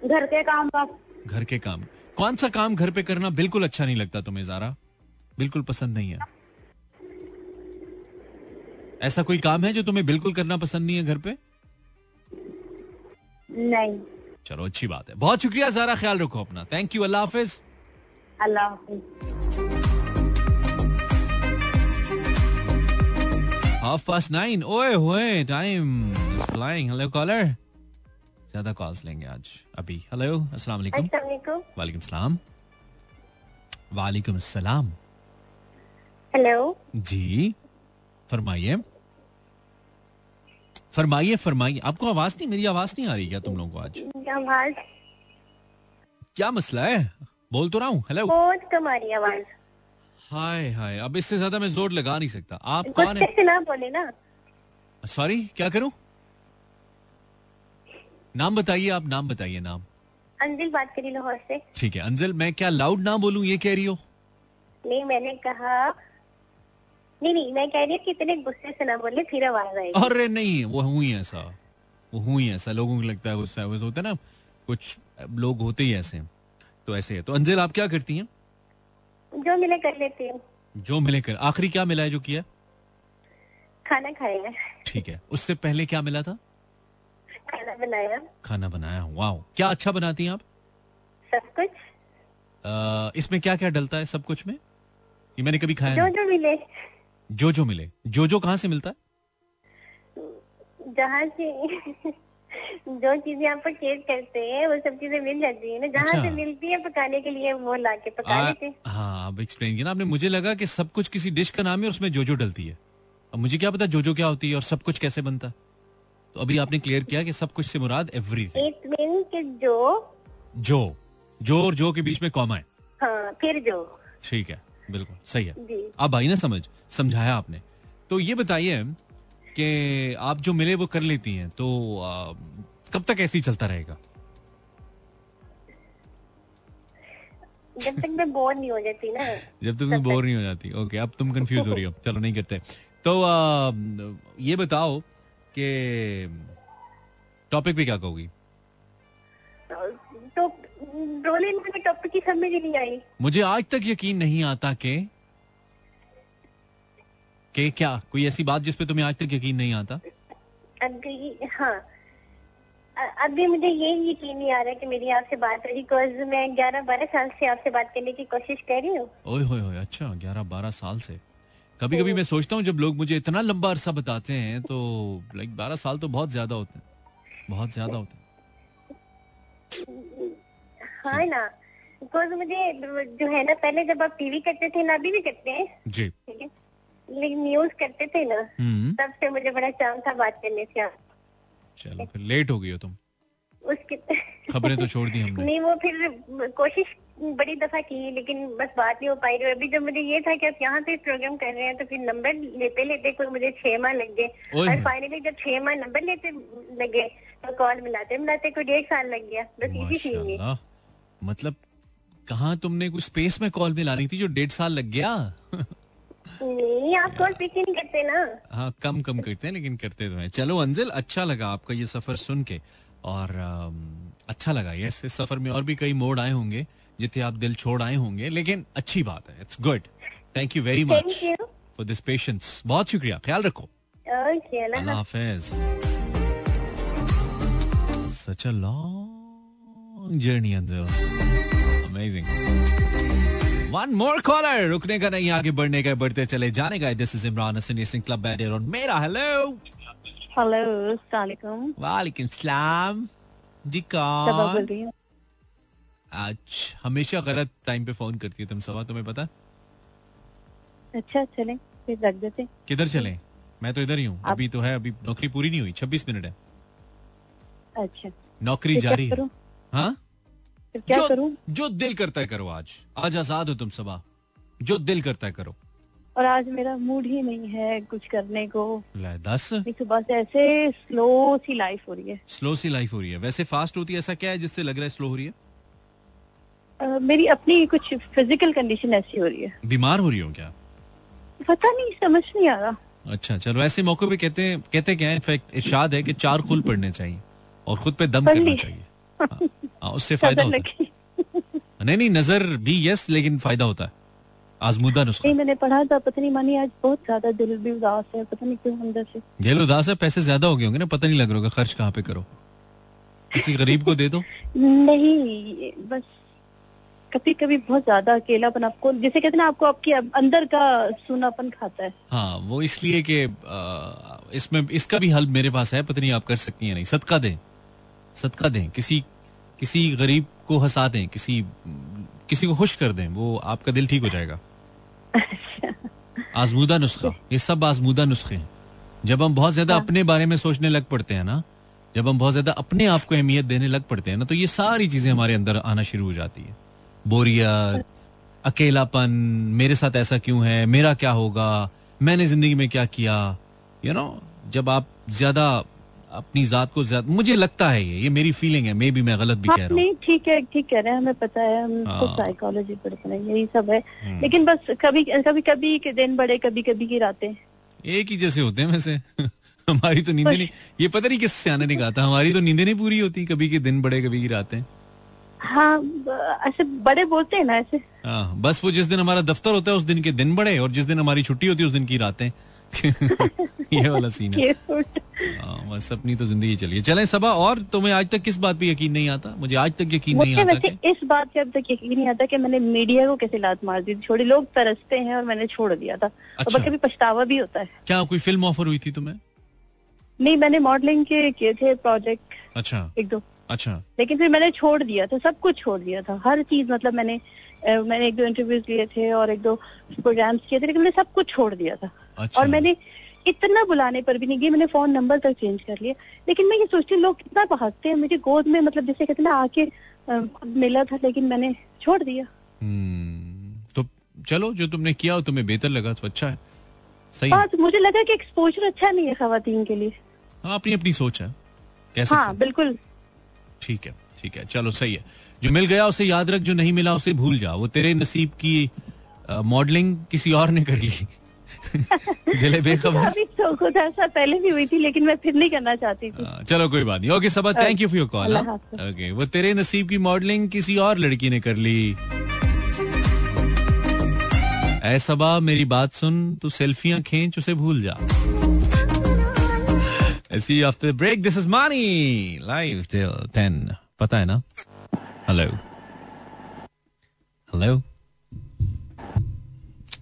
घर के काम बस। घर के काम। कौन सा काम घर पे करना बिल्कुल अच्छा नहीं लगता तुम्हें जारा? बिल्कुल पसंद नहीं है। ऐसा कोई काम है जो तुम्हें बिल्कुल करना पसंद नहीं है घर पे? नहीं। चलो अच्छी बात है। बहुत शुक्रिया सारा ख्याल रखो अपना। थैंक यू अल्लाह हाफिज। अल्लाह हाफ़ पास नाइन ओए होए टाइम फ्लाइंग हेलो कॉलर ज़्यादा कॉल्स लेंगे आज। अभी। हेलो अस्सलाम वालेकुम। वालेकुम। सलाम। वालेकुम सलाम। हेलो जी। फरमाइए। फरमाइए फरमाइए। आपको आवाज़ नहीं मेरी आवाज़ नहीं आ रही क्या तुम लोगों को आज? आवाज़। क्या मसला है? बोल तो रहा हूँ। हेलो बहुत कम आ रही आवाज़। हाय हाय। अब इससे ज़्यादा मैं ज़ोर लगा नहीं सकता। आप कौन है? ना बोले ना। सॉरी क्या करूँ? नाम बताइए आप नाम बताइए नाम। अंजिल बात करी लाहौर से। ठीक है अंजल मैं क्या लाउड ना बोलूँ ये कह रही हो? नहीं मैंने कहा नहीं नहीं मैं कह रही थी इतने गुस्से से ना बोले फिर आवाज़ आएगी। अरे नहीं वो हुई ऐसा। वो हुई ऐसा। लोगों को लगता है गुस्सा होता है ना कुछ लोग होते ही ऐसे तो ऐसे है। तो अंजल आप क्या करती हैं? जो मिले कर लेती हूँ। जो मिले कर। आखिरी क्या मिला है जो किया? खाना खाया ठीक है। उससे पहले क्या मिला था? खाना बनाया। खाना बनाया। वाह क्या अच्छा बनाती हैं आप? सब कुछ। इसमें क्या क्या डलता है सब कुछ में? ये मैंने कभी खाया जो जो मिले। जो जो मिले। जो जो कहाँ से मिलता है? जहाँ से जो चीज़ें आप परचेज करते हैं वो सब चीज़ें मिल जाती है ना। जहाँ अच्छा। से मिलती है पकाने के लिए वो ला के पका लेते हैं। हाँ अब एक्सप्लेन किया ना आपने। मुझे लगा कि सब कुछ किसी डिश का नाम है और उसमें जो जो डलती है। अब मुझे क्या पता जो जो क्या होती है और सब कुछ कैसे बनता है? तो अभी आपने क्लियर किया कि सब कुछ से मुराद एवरीथिंग के जो जो। जो और जो के बीच में कॉमा है। हाँ फिर जो। ठीक है। बिल्कुल सही है। अब आई ना समझ समझाया आपने। तो ये बताइए कि आप जो मिले वो कर लेती हैं तो आ, कब तक ऐसे ही चलता रहेगा? जब तक मैं बोर नहीं हो जाती ना। जब तक मैं बोर नहीं हो जाती। ओके अब तुम कंफ्यूज हो रही हो। चलो नहीं करते। तो आ, ये बताओ कि टॉपिक पे क्या कहोगी? तो टॉपिक की समझ नहीं आई। मुझे आज तक यकीन नहीं आता के कि क्या कोई ऐसी बात जिस पे तुम्हें आज तक यकीन नहीं आता? अभी हाँ। अभी मुझे ये यकीन नहीं आ रहा कि मेरी आपसे बात रही बिकॉज़ मैं ग्यारह बारह साल से आपसे बात करने की कोशिश कर रही हूँ। ओए होए होए अच्छा ग्यारह बारह साल से। कभी कभी मैं सोचता हूँ जब लोग मुझे इतना लंबा अरसा बताते हैं तो लाइक बारह साल तो बहुत ज़्यादा होते हैं बहुत ज़्यादा होते हैं। हाँ ना। बिकॉज़ मुझे जो है ना पहले जब आप टीवी करते थे ना अभी भी करते हैं। जी। ठीक है? लेकिन न्यूज़ करते थे ना हम्म। तब से मुझे बड़ा चाँद था बात करने से। आप चलो फिर लेट हो गई हो तुम। उसकी खबरें तो छोड़ दी हमने। नहीं वो फिर कोशिश बड़ी दफ़ा की लेकिन बस बात नहीं हो पाई। रही अभी जब मुझे ये था कि आप यहाँ पे प्रोग्राम कर रहे हैं तो फिर नंबर लेते लेते कोई मुझे छह माह लग गए। और फाइनली जब छह माह नंबर लेते लगे तो कॉल मिलाते मिलाते कोई डेढ़ साल लग गया। बस इसी चीज़ में मतलब कहा तुमने कुछ स्पेस में कॉल मिलानी थी जो डेढ़ साल लग गया? नहीं आप कॉल पिक नहीं करते ना? हाँ कम कम करते हैं लेकिन करते तो हैं। चलो अंजिल अच्छा लगा आपका ये सफ़र सुन के। और अच्छा लगा यस इस सफ़र में और भी कई मोड़ आए होंगे जिथे आप दिल छोड़ आए होंगे लेकिन अच्छी बात है it's good thank you very much for this patience बहुत शुक्रिया ख्याल रखो। अल्लाह हाफिज। सच अ लॉन्ग जर्नी अंजिल अमेजिंग वन मोर कॉलर रुकने का नहीं आगे बढ़ने का बढ़ते चले जाने का this is Imran Hasan club better और मेरा हेलो हेलो सलाम वालेकुम सलाम जी कौन? आज हमेशा गलत टाइम पे फ़ोन करती है तुम सवा तुम्हें पता? अच्छा चलें फिर रख देते किधर चले? मैं तो इधर ही हूँ। अभी तो है अभी नौकरी पूरी नहीं हुई छब्बीस मिनट है। अच्छा। नौकरी जारी है। हाँ? क्या जो, करूँ? जो दिल करता है करो आज। आज आज़ाद हो तुम सबा। जो दिल करता है करो। और आज मेरा मूड ही नहीं है कुछ करने को। दस। सुबह से ऐसे स्लो सी लाइफ हो रही है। स्लो सी लाइफ हो रही है। वैसे फास्ट होती है ऐसा क्या है जिससे लग रहा है स्लो हो रही है? अ, मेरी अपनी कुछ फ़िज़िकल कंडीशन ऐसी हो रही है। बीमार हो रही हो क्या? पता नहीं समझ नहीं आ रहा। अच्छा चलो ऐसे मौके पे कहते हैं कहते क्या है इनफैक्ट इरशाद है कि चार कुल पढ़ने चाहिए और खुद पे दम करना चाहिए। हाँ, हाँ, उससे फ़ायदा होता है। नहीं नहीं नज़र भी यस लेकिन फ़ायदा होता है। आजमूदा नुस्खा नहीं मैंने पढ़ा था पता नहीं मानी आज बहुत ज़्यादा दिल भी उदास है पता नहीं क्यों अंदर से। दिल उदास है पैसे ज़्यादा हो गए होंगे ना पता नहीं लग रहा होगा खर्च कहाँ पे करो। किसी गरीब को दे दो। नहीं बस कभी कभी बहुत ज़्यादा अकेलापन आपको जैसे कहते हैं ना आपको आपके अंदर का सुनापन खाता है। हाँ वो इसलिए कि इसमें इसका भी हल मेरे पास है पता नहीं आप कर सकती हैं नहीं। सदका दें। सदका दें किसी किसी गरीब को हंसा दें किसी किसी को खुश कर दें वो आपका दिल ठीक हो जाएगा। आजमूदा नुस्खा ये सब आजमूदा नुस्खे हैं। जब हम बहुत ज़्यादा। अपने बारे में सोचने लग पड़ते हैं ना जब हम बहुत ज़्यादा अपने आप को अहमियत देने लग पड़ते हैं ना तो ये सारी चीज़ें हमारे अंदर आना शुरू हो जाती है। बोरियत अकेलापन मेरे साथ ऐसा क्यों है मेरा क्या होगा मैंने ज़िंदगी में क्या किया? यू you नो know, जब आप ज़्यादा अपनी जात को ज़्यादा मुझे लगता है ये ये मेरी फीलिंग है मे भी मैं गलत भी हाँ कह रहा हूँ। नहीं ठीक है ठीक कह रहे हैं हमें पता है हम। साइकोलॉजी पढ़ते हैं यही सब है। हम्म। लेकिन बस कभी कभी कभी के दिन बड़े कभी कभी की रातें। एक ही जैसे होते हैं वैसे। हमारी तो नींदें नहीं ये पता नहीं किस सियाने ने कहा था हमारी तो नींदें नहीं पूरी होती कभी के दिन बड़े कभी की रातें। हाँ ऐसे बड़े बोलते हैं ना ऐसे। हाँ बस वो जिस दिन हमारा दफ्तर होता है उस दिन के दिन बड़े और जिस दिन हमारी छुट्टी होती है उस दिन की रातें। ये वाला सीन है। हाँ, बस अपनी तो ज़िंदगी चलिए चलें सबा और तुम्हें आज तक किस बात पे यकीन नहीं आता? मुझे आज तक यकीन नहीं आता कि इस बात पे अब तक यकीन नहीं आता कि मैंने मीडिया को कैसे लात मार दी। छोड़ी लोग तरसते हैं और मैंने छोड़ दिया था। और अच्छा। कभी पछतावा भी होता है। क्या कोई फ़िल्म ऑफ़र हुई थी तुम्हें? नहीं मैंने मॉडलिंग के किए थे प्रोजेक्ट अच्छा। एक दो। अच्छा। लेकिन फिर मैंने छोड़ दिया था सब कुछ छोड़ दिया था। हर चीज़ मतलब मैंने मैंने एक दो इंटरव्यूज़ लिए थे और एक दो प्रोग्राम्स किए थे लेकिन मैंने सब कुछ छोड़ दिया था। अच्छा। और मैंने इतना बुलाने पर भी नहीं गई मैंने फ़ोन नंबर तक चेंज कर लिया। लेकिन मैं ये सोचती हूँ लोग कितना भागते हैं मुझे गोद में मतलब जैसे कहते ना आके मिला था लेकिन मैंने छोड़ दिया। हम्म, तो चलो जो तुमने किया तुम्हें बेहतर लगा तो अच्छा है। सही बात मुझे लगा कि एक्सपोजर अच्छा नहीं है खातन के लिए। हाँ अपनी अपनी सोच है। हाँ हैं। बिल्कुल। ठीक है ठीक है चलो सही है। जो मिल गया उसे याद रख जो नहीं मिला उसे भूल जा। वो तेरे नसीब की मॉडलिंग किसी और ने कर ली। दिले बेखबर तो ऐसा पहले भी हुई थी लेकिन मैं फिर नहीं करना चाहती थी। हाँ, चलो कोई बात नहीं। Okay Saba thank you for your call okay वो तेरे नसीब की मॉडलिंग किसी और लड़की ने कर ली। ऐ सबा मेरी बात सुन तू सेल्फियाँ खींच उसे भूल जा। ऐसी after break this is Mani live till 10 पता है ना? हेलो हेलो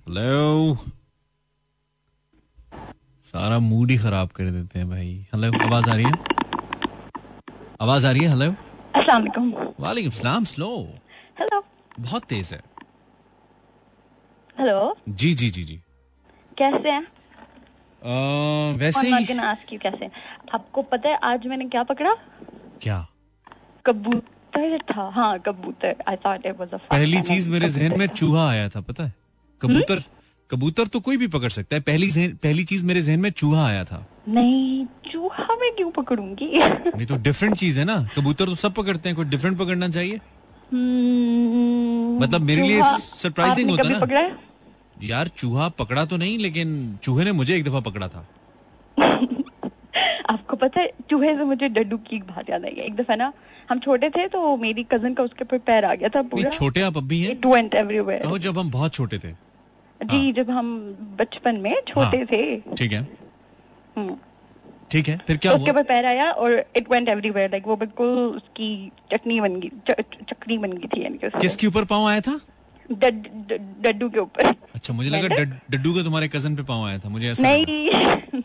हेलो सारा मूड ही खराब कर देते हैं भाई। हेलो आवाज़ आ रही है? आवाज़ आ रही है? हेलो। अस्सलाम वालेकुम सलाम स्लो। हेलो। बहुत तेज है। हेलो। जी जी जी जी। कैसे हैं? अ, वैसे ही। आस्क यू कैसे? आपको पता है आज मैंने क्या पकड़ा? क्या? कबूतर था। हाँ कबूतर। I thought it was a पहली चीज़ मेरे जहन में चूहा आया था पता है? कबूतर। कबूतर तो कोई भी पकड़ सकता है। पहली पहली चीज़ मेरे जहन में चूहा आया था। नहीं चूहा मैं क्यों पकड़ूँगी? नहीं तो डिफरेंट चीज़ है ना। कबूतर तो सब पकड़ते हैं कोई डिफरेंट पकड़ना चाहिए? हम्म, मतलब मेरे लिए आपने होता ना। पकड़ा है? यार चूहा पकड़ा तो नहीं लेकिन चूहे ने मुझे एक दफ़ा पकड़ा था। आपको पता है चूहे से मुझे डड्डू की बात याद आई एक दफ़ा ना हम छोटे थे तो मेरी कज़न का उसके ऊपर पैर आ गया था पूरा। छोटे आप अब भी हैं? इट वेंट एवरीवेयर कहो जब हम बहुत छोटे थे। जी जब हम बचपन में छोटे हाँ। थे। ठीक है। हम्म, ठीक है फिर क्या उसके ऊपर पैर आया और इट वेंट एवरीवेयर लाइक वो बिल्कुल उसकी चटनी बन गई च- चटनी बन गई थी यानी किसके ऊपर पाँव आया था? डड- डड- डड्डू के ऊपर। अच्छा मुझे लगा डड्डू का तुम्हारे कज़न पे पाँव आया था मुझे ऐसा नहीं।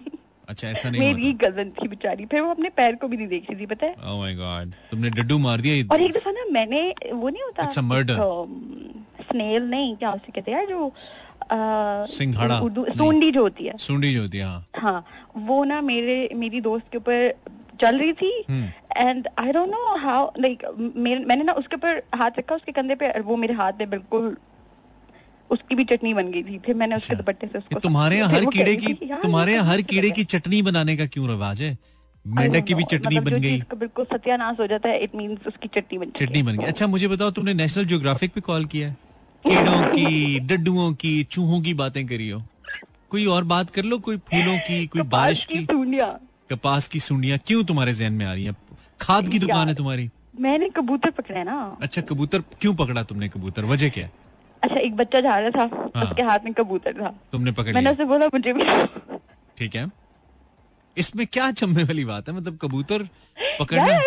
अच्छा ऐसा नहीं मेरी कज़न थी बेचारी फिर वो अपने पैर को भी नहीं देख रही थी पता है? ओह माय गॉड तुमने डड्डू मार दिया और एक दफ़ा ना मैंने वो नहीं होता a murder. स्नेल नहीं क्या उसे कहते हैं जो सिंघाड़ा। उर्दू सूंडी जो होती है। सुंडी जो होती है हाँ। हाँ वो ना मेरे मेरी दोस्त के ऊपर चल रही थी। And I don't know how like मैंने ना उसके ऊपर हाथ रखा उसके कंधे पे और वो मेरे हाथ में बिल्कुल उसकी भी चटनी बन गई थी। फिर मैंने उसके अच्छा। दुपट्टे से उसको तुम्हारे यहाँ हर कीड़े की तुम्हारे यहाँ हर कीड़े की चटनी बनाने का क्यों रिवाज है? मेंढक की भी चटनी मतलब बन गई। बिल्कुल सत्यानाश हो जाता है इट मींस उसकी चटनी बन चटनी बन गई। अच्छा मुझे बताओ तुमने नेशनल ज्योग्राफिक पे कॉल किया है? कीड़ों की डड्डुओं की चूहों की बातें करी हो। कोई और बात कर लो कोई फूलों की कोई बारिश की कपास की सुंडियाँ? क्यों तुम्हारे जहन में आ रही है? खाद की दुकान है तुम्हारी। मैंने कबूतर पकड़ा है ना। अच्छा कबूतर क्यों पकड़ा तुमने कबूतर? वजह क्या अच्छा एक बच्चा जा रहा था हाँ। उसके हाथ में कबूतर था। तुमने पकड़ मैंने उसे बोला मुझे भी ठीक है। इसमें क्या चमने वाली बात है? मतलब कबूतर पकड़ना?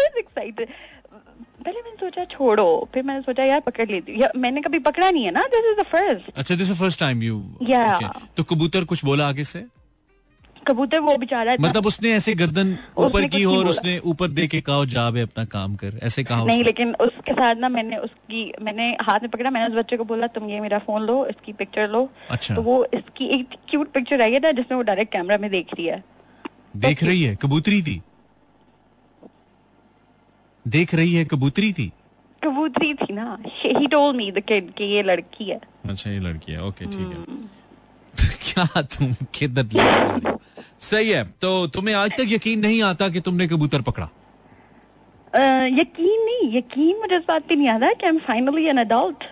पहले मैंने सोचा छोड़ो फिर मैंने सोचा यार पकड़ लेती हूँ या- मैंने कभी पकड़ा नहीं है ना? दिस इज़ द फ़र्स्ट अच्छा this first time you Yeah. तो कबूतर कुछ बोला आगे से? कबूतर वो बेचारा मतलब उसने ऐसे गर्दन ऊपर की और उसने ऊपर दे के कहा जा बे अपना काम कर। ऐसे कहा नहीं लेकिन उसके साथ ना मैंने उसकी मैंने हाथ में पकड़ा मैंने उस बच्चे को बोला तुम ये मेरा फ़ोन लो इसकी पिक्चर लो। अच्छा। तो वो इसकी एक क्यूट पिक्चर आई है ना जिसमें वो डायरेक्ट कैमरा में देख रही है। देख रही है? कबूतरी थी? देख रही है कबूतरी थी? कबूतरी थी ना। He told me the kid कि ये लड़की है। अच्छा ये लड़की है। ओके ठीक है। हम्म। क्या तुम हो? सही है। तो तुम्हें आज तक यकीन नहीं आता कि तुमने कबूतर पकड़ा? अ, यकीन नहीं। यकीन मुझे इस बात पे नहीं आता कि I am finally an adult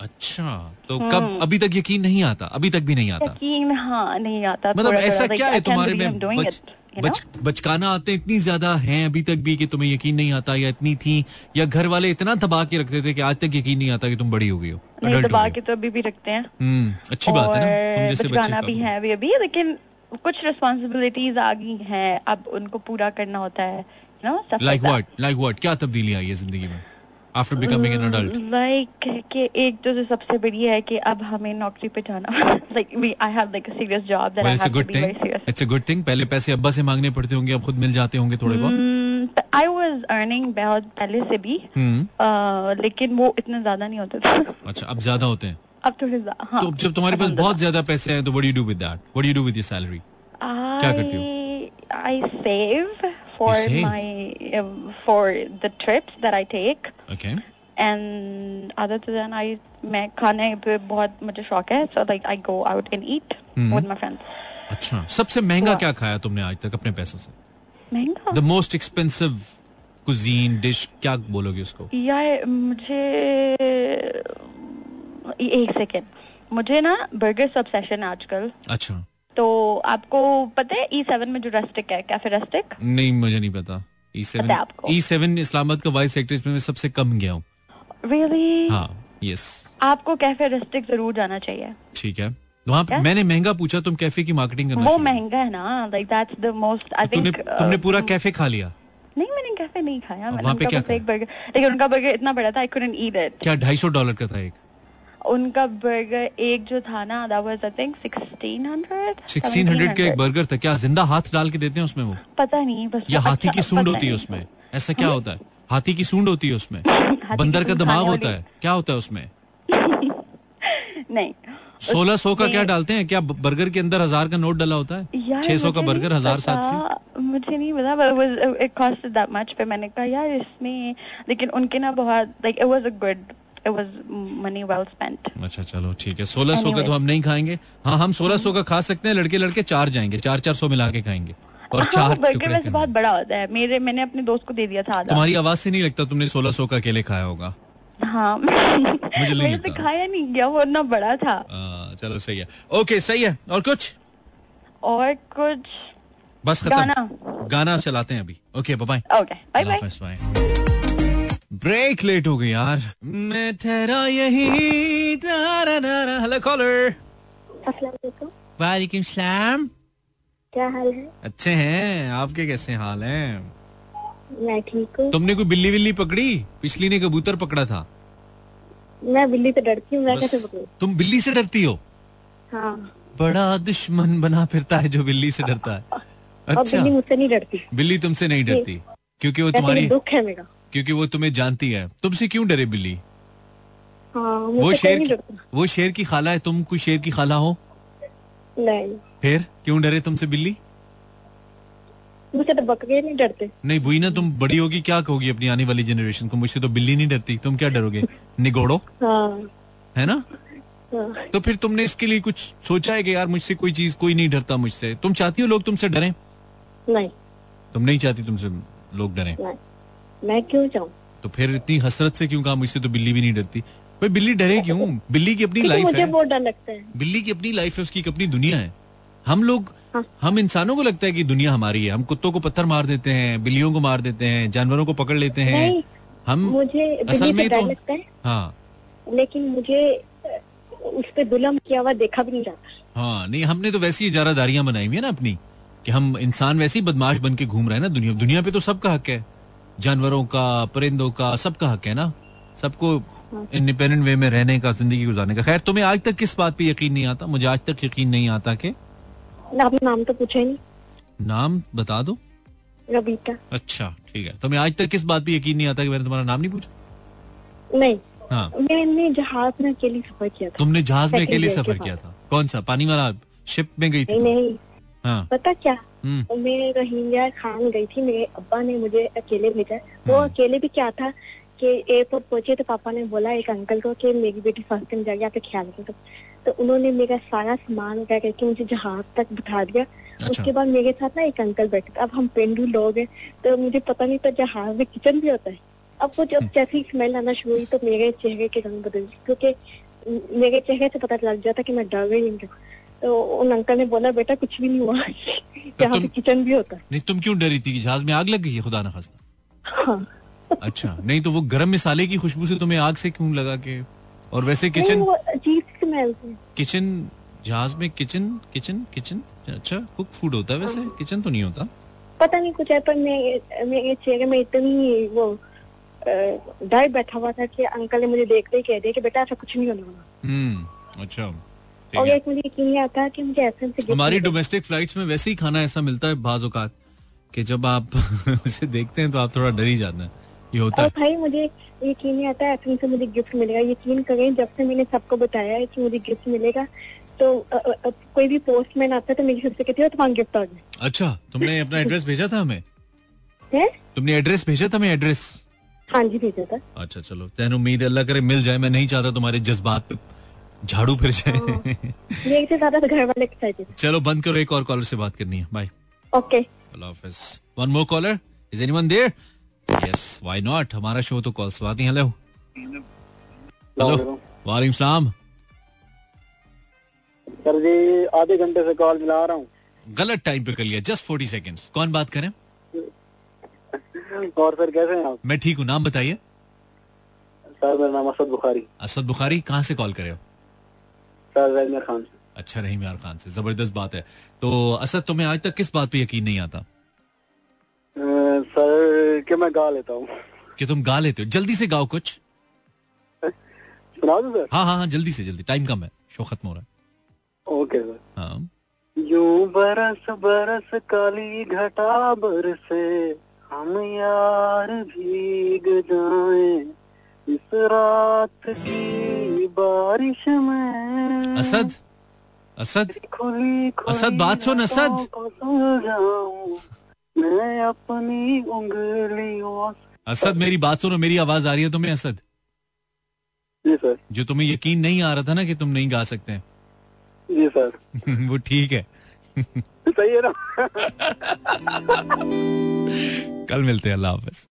अच्छा तो कब अभी तक यकीन नहीं आता? अभी तक भी नहीं आता? यकीन हाँ नहीं आता। मतलब ऐसा क्या है तुम्हारे में बच, बचकाना आते इतनी ज़्यादा हैं अभी तक भी कि तुम्हें यकीन नहीं आता या इतनी थी या घर वाले इतना दबा के रखते थे कि आज तक यकीन नहीं आता कि तुम बड़ी हो गई हो। नहीं दबा के तो अभी भी रखते हैं। हम्म अच्छी बात है ना जैसे बचकाना भी है अभी अभी लेकिन कुछ रिस्पॉन्सिबिलिटीज आ गई हैं अब उनको पूरा करना होता है लाइक व्हाट लाइक व्हाट क्या तब्दीली आई है ज़िंदगी में? After becoming an adult like कि एक तो जो सबसे बड़ी है कि अब हमें नौकरी पे जाना like we I have like a serious job that I have to be very serious it's a good thing पहले पैसे अब्बा से मांगने पड़ते होंगे अब खुद मिल जाते होंगे थोड़े बहुत। Hmm, आई वाज अर्निंग बहुत पहले से भी। हम्म लेकिन वो इतने ज़्यादा नहीं होते थे। अच्छा अब ज़्यादा होते हैं। अब थोड़े ज्या- हाँ। तो जब तुम्हारे पास बहुत ज़्यादा पैसे हैं तो what do you do with that what do you do with your salary क्या करती हो? I save for my uh, for the trips that I take. Okay and other than I मैं खाने पे बहुत मुझे शौक है so like I go out and eat hmm. with my friends. अच्छा। सबसे महँगा क्या खाया तुमने आज तक अपने पैसों से? महँगा? The most expensive cuisine dish क्या बोलोगे उसको? यार मुझे एक सेकेंड मुझे ना बर्गर सब आजकल. अच्छा। तो आपको पता है ई सेवन में जो रेस्टिक है कैफ़े रेस्टिक नहीं मुझे नहीं पता। E seven? E seven Islamabad का वाइस सेक्टर में मैं सबसे कम गया हूँ। रियली हाँ यस आपको कैफ़े रेस्टिक ज़रूर जाना चाहिए। ठीक है। वहाँ क्या? मैंने महँगा पूछा तुम कैफ़े की मार्केटिंग करना वो महँगा है ना like that's the most I think तुमने पूरा कैफ़े खा लिया? नहीं मैंने कैफ़े नहीं खाया। मैंने पे उनका बर्गर लेकिन उनका बर्गर इतना बड़ा था आई कुडंट ईट इट क्या ढाई सौ डॉलर का था एक? उनका बर्गर एक जो था ना that was I think 1600 sixteen hundred का एक बर्गर था। क्या ज़िंदा हाथ डाल के देते हैं उसमें वो? पता नहीं बस या हाथी अच्छा- की सूंड होती है उसमें? ऐसा क्या होता है? हाथी की सूंड होती है उसमें? बंदर का दिमाग होता है। क्या होता है उसमें? नहीं। सोलह सौ का क्या डालते हैं? क्या बर्गर के अंदर हज़ार का नोट डाला होता है? छह सौ का बर्गर हज़ार सात मुझे नहीं पता मैंने कहा यार इसमें लेकिन उनके ना बहुत like it was a good it was money well spent. अच्छा चलो ठीक है। सोलह सौ का तो हम नहीं खाएँगे। हाँ हम सोलह सौ का खा सकते हैं लड़के लड़के चार जाएँगे चार चार सौ मिला के खाएँगे। और हाँ चार बर्गर वैसे बहुत बड़ा होता है। मेरे मैंने अपने दोस्त को दे दिया था तुम्हारी आवाज़ से नहीं लगता तुमने सोलह सौ का अकेले खाया होगा? हाँ मुझे नहीं मेरे लगता। खाया नहीं गया वो इतना बड़ा था। आ, चलो सही है। ओके सही है। और कुछ? और कुछ बस खत्म। गाना। गाना चलाते हैं अभी। Okay bye okay bye bye break late हो गई यार। मैं ठहरा यही। हेलो कॉलर वालेकुम सलाम। क्या हाल है? अच्छे हैं। आपके कैसे हाल हैं? मैं ठीक हूँ। तुमने कोई बिल्ली बिल्ली पकड़ी? पिछली ने कबूतर पकड़ा था। मैं बिल्ली से डरती हूँ मैं कैसे पकड़ू? तुम बिल्ली से डरती हो? हाँ। बड़ा दुश्मन बना फिरता है जो बिल्ली से डरता है। अच्छा बिल्ली मुझसे नहीं डरती। बिल्ली तुमसे नहीं डरती क्योंकि वो तुम्हारी दुख है मेरा। क्योंकि वो तुम्हें जानती है। तुमसे क्यों डरे बिल्ली? हाँ वो शेर की, वो शेर की खाला है? तुम कोई शेर की खाला हो? नहीं। फिर? क्यों डरे तुमसे बिल्ली? मुझसे तो बकरे नहीं डरते। नहीं वही ना तुम बड़ी होगी क्या कहोगी अपनी आने वाली जनरेशन को? मुझसे तो बिल्ली नहीं डरती। तुम क्या डरोगे? निगोड़ो। हाँ। है ना? हाँ। तो फिर तुमने इसके लिए कुछ सोचा है कि यार मुझसे कोई चीज़ कोई नहीं डरता मुझसे? तुम चाहती हो लोग तुमसे डरे? नहीं। तुम नहीं चाहती तुमसे लोग डरे? मैं क्यों जाऊँ? तो फिर इतनी हसरत से क्यों कहा मुझसे तो बिल्ली भी नहीं डरती। भाई बिल्ली डरे क्यों? बिल्ली की अपनी लाइफ मुझे बहुत डर लगता है। बिल्ली की अपनी लाइफ है उसकी अपनी दुनिया है। हम लोग हाँ। हम इंसानों को लगता है कि दुनिया हमारी है। हम कुत्तों को पत्थर मार देते हैं बिल्लियों को मार देते हैं जानवरों को पकड़ लेते हैं। हम मुझे असल में तो- लगता है। हाँ। लेकिन मुझे उस पर जुलम किया हुआ देखा भी नहीं जाता। हाँ नहीं हमने तो वैसी इजारादारियाँ बनाई हुई है ना अपनी कि हम इंसान वैसे ही बदमाश बन के घूम रहे हैं ना दुनिया दुनिया पे तो सबका हक है। जानवरों का परिंदों का सबका हक है ना? सबको। इंडिपेंडेंट वे में रहने का ज़िंदगी गुजारने का। खैर तुम्हें आज तक किस बात पे यकीन नहीं आता? मुझे आज तक यकीन नहीं आता कि आपने नाम तो पूछा ही नहीं। नाम बता दो। रबीता अच्छा ठीक है। तुम्हें आज तक किस बात पे यकीन नहीं आता कि मैंने तुम्हारा नाम नहीं पूछा? नहीं। हाँ। मैंने जहाज़ में अकेली सफ़र किया था। तुमने जहाज़ में अकेले सफ़र किया था। कौन सा? पानी वाला शिप में गई थी नहीं। हाँ। पता क्या? हम्म। मैं रोहिंग्या खान गई थी मेरे अब्बा ने मुझे अकेले भेजा। वो हम्म। अकेले भी क्या था कि एयरपोर्ट पहुँचे तो पापा ने बोला एक अंकल को कि मेरी बेटी फ़र्स्ट टाइम जाएगी आपके ख्याल रखो। तो उन्होंने मेरा सारा सामान वगैरह करके मुझे जहाज़ तक बिठा दिया। अच्छा। उसके बाद मेरे साथ ना एक अंकल बैठे थे। अब हम पेंडू लोग हैं तो मुझे पता नहीं था जहाज़ में किचन भी होता है। अब वो हम्म। जब जैसे ही स्मेल आना शुरू हुई तो मेरे चेहरे के रंग बदल गए क्योंकि मेरे चेहरे से पता लग जाता कि मैं डर गई हूँ। तो उन अंकल ने बोला बेटा कुछ भी नहीं हुआ। यहाँ पे किचन भी होता है। नहीं तुम क्यों डरी थी जहाज़ में आग लग गई है? खुदा ना खास्ता। हाँ। अच्छा नहीं तो वो गरम मसाले की खुशबू से तुम्हें आग से क्यों लगा के और वैसे नहीं, किचन किचन जहाज़ में किचन किचन किचन अच्छा कुक फ़ूड होता है वैसे? हाँ। किचन तो नहीं होता? पता नहीं कुछ है पर मेरे मेरे चेहरे में इतनी वो डर बैठा हुआ था कि अंकल ने मुझे देखते ही कह दिया कि बेटा ऐसा कुछ नहीं होने वाला। हम्म अच्छा। और एक मुझे यकीन नहीं आता कि मुझे से हमारी डोमेस्टिक फ्लाइट्स में वैसे ही खाना ऐसा मिलता है बाज औकात कि जब आप उसे देखते हैं तो आप थोड़ा डर ही जाते हैं। ये होता है। भाई मुझे यकीन नहीं आता ऐसे से मुझे गिफ्ट मिलेगा। यकीन करें जब से मैंने सबको बताया है कि मुझे गिफ्ट मिलेगा तो अ, अ, अ, कोई भी पोस्टमैन आता तो मेरी सबसे कहती है तुम्हारा गिफ्ट आ गया अच्छा तुमने अपना एड्रेस भेजा था हमें? है? तुमने एड्रेस भेजा था हमें एड्रेस हाँ जी भेजा था। अच्छा चलो। तैन उम्मीद अल्लाह करे मिल जाए मैं नहीं चाहता तुम्हारे जज्बात। झाड़ू फिर से। ज़्यादा तो घर वाले एक्साइटेड चलो बंद करो एक और कॉलर से बात करनी है। बाय ओके अल्लाह हाफिज। One more caller is anyone there yes why not हमारा शो तो कॉल्स पे आती हैं हेलो हेलो वालेकुम सलाम। सर जी आधे घंटे से कॉल मिला रहा हूँ। गलत टाइम पे कर लिया जस्ट फोर्टी सेकेंड्स कौन बात करें और सर कैसे हैं आप? मैं ठीक हूँ नाम बताइए। सर मेरा नाम असद बुखारी। असद बुखारी कहाँ से कॉल करे हो? खान से। अच्छा रहीम यार खान से। ज़बरदस्त बात है। तो असद तुम्हें आज तक किस बात पे यकीन नहीं आता? सर कि मैं गा लेता हूँ। कि तुम गा लेते हो। जल्दी से गाओ कुछ। सुना दो सर? हाँ हाँ हाँ जल्दी से जल्दी। टाइम कम है। शो खत्म हो रहा है। Okay sir. हाँ। यूँ बरस बरस काली घटा बरसे हम यार भीग जाएँ। इस रात की बारिश में असद? असद? खुली खुली असद, बात सुन, असद। मैं अपनी उंगलियों असद मेरी बात सुनो मेरी आवाज़ आ रही है तुम्हें असद? जी सर। जो तुम्हें यकीन नहीं आ रहा था ना कि तुम नहीं गा सकते। हैं जी सर। वो ठीक है। सही है ना? कल मिलते हैं अल्लाह हाफिज।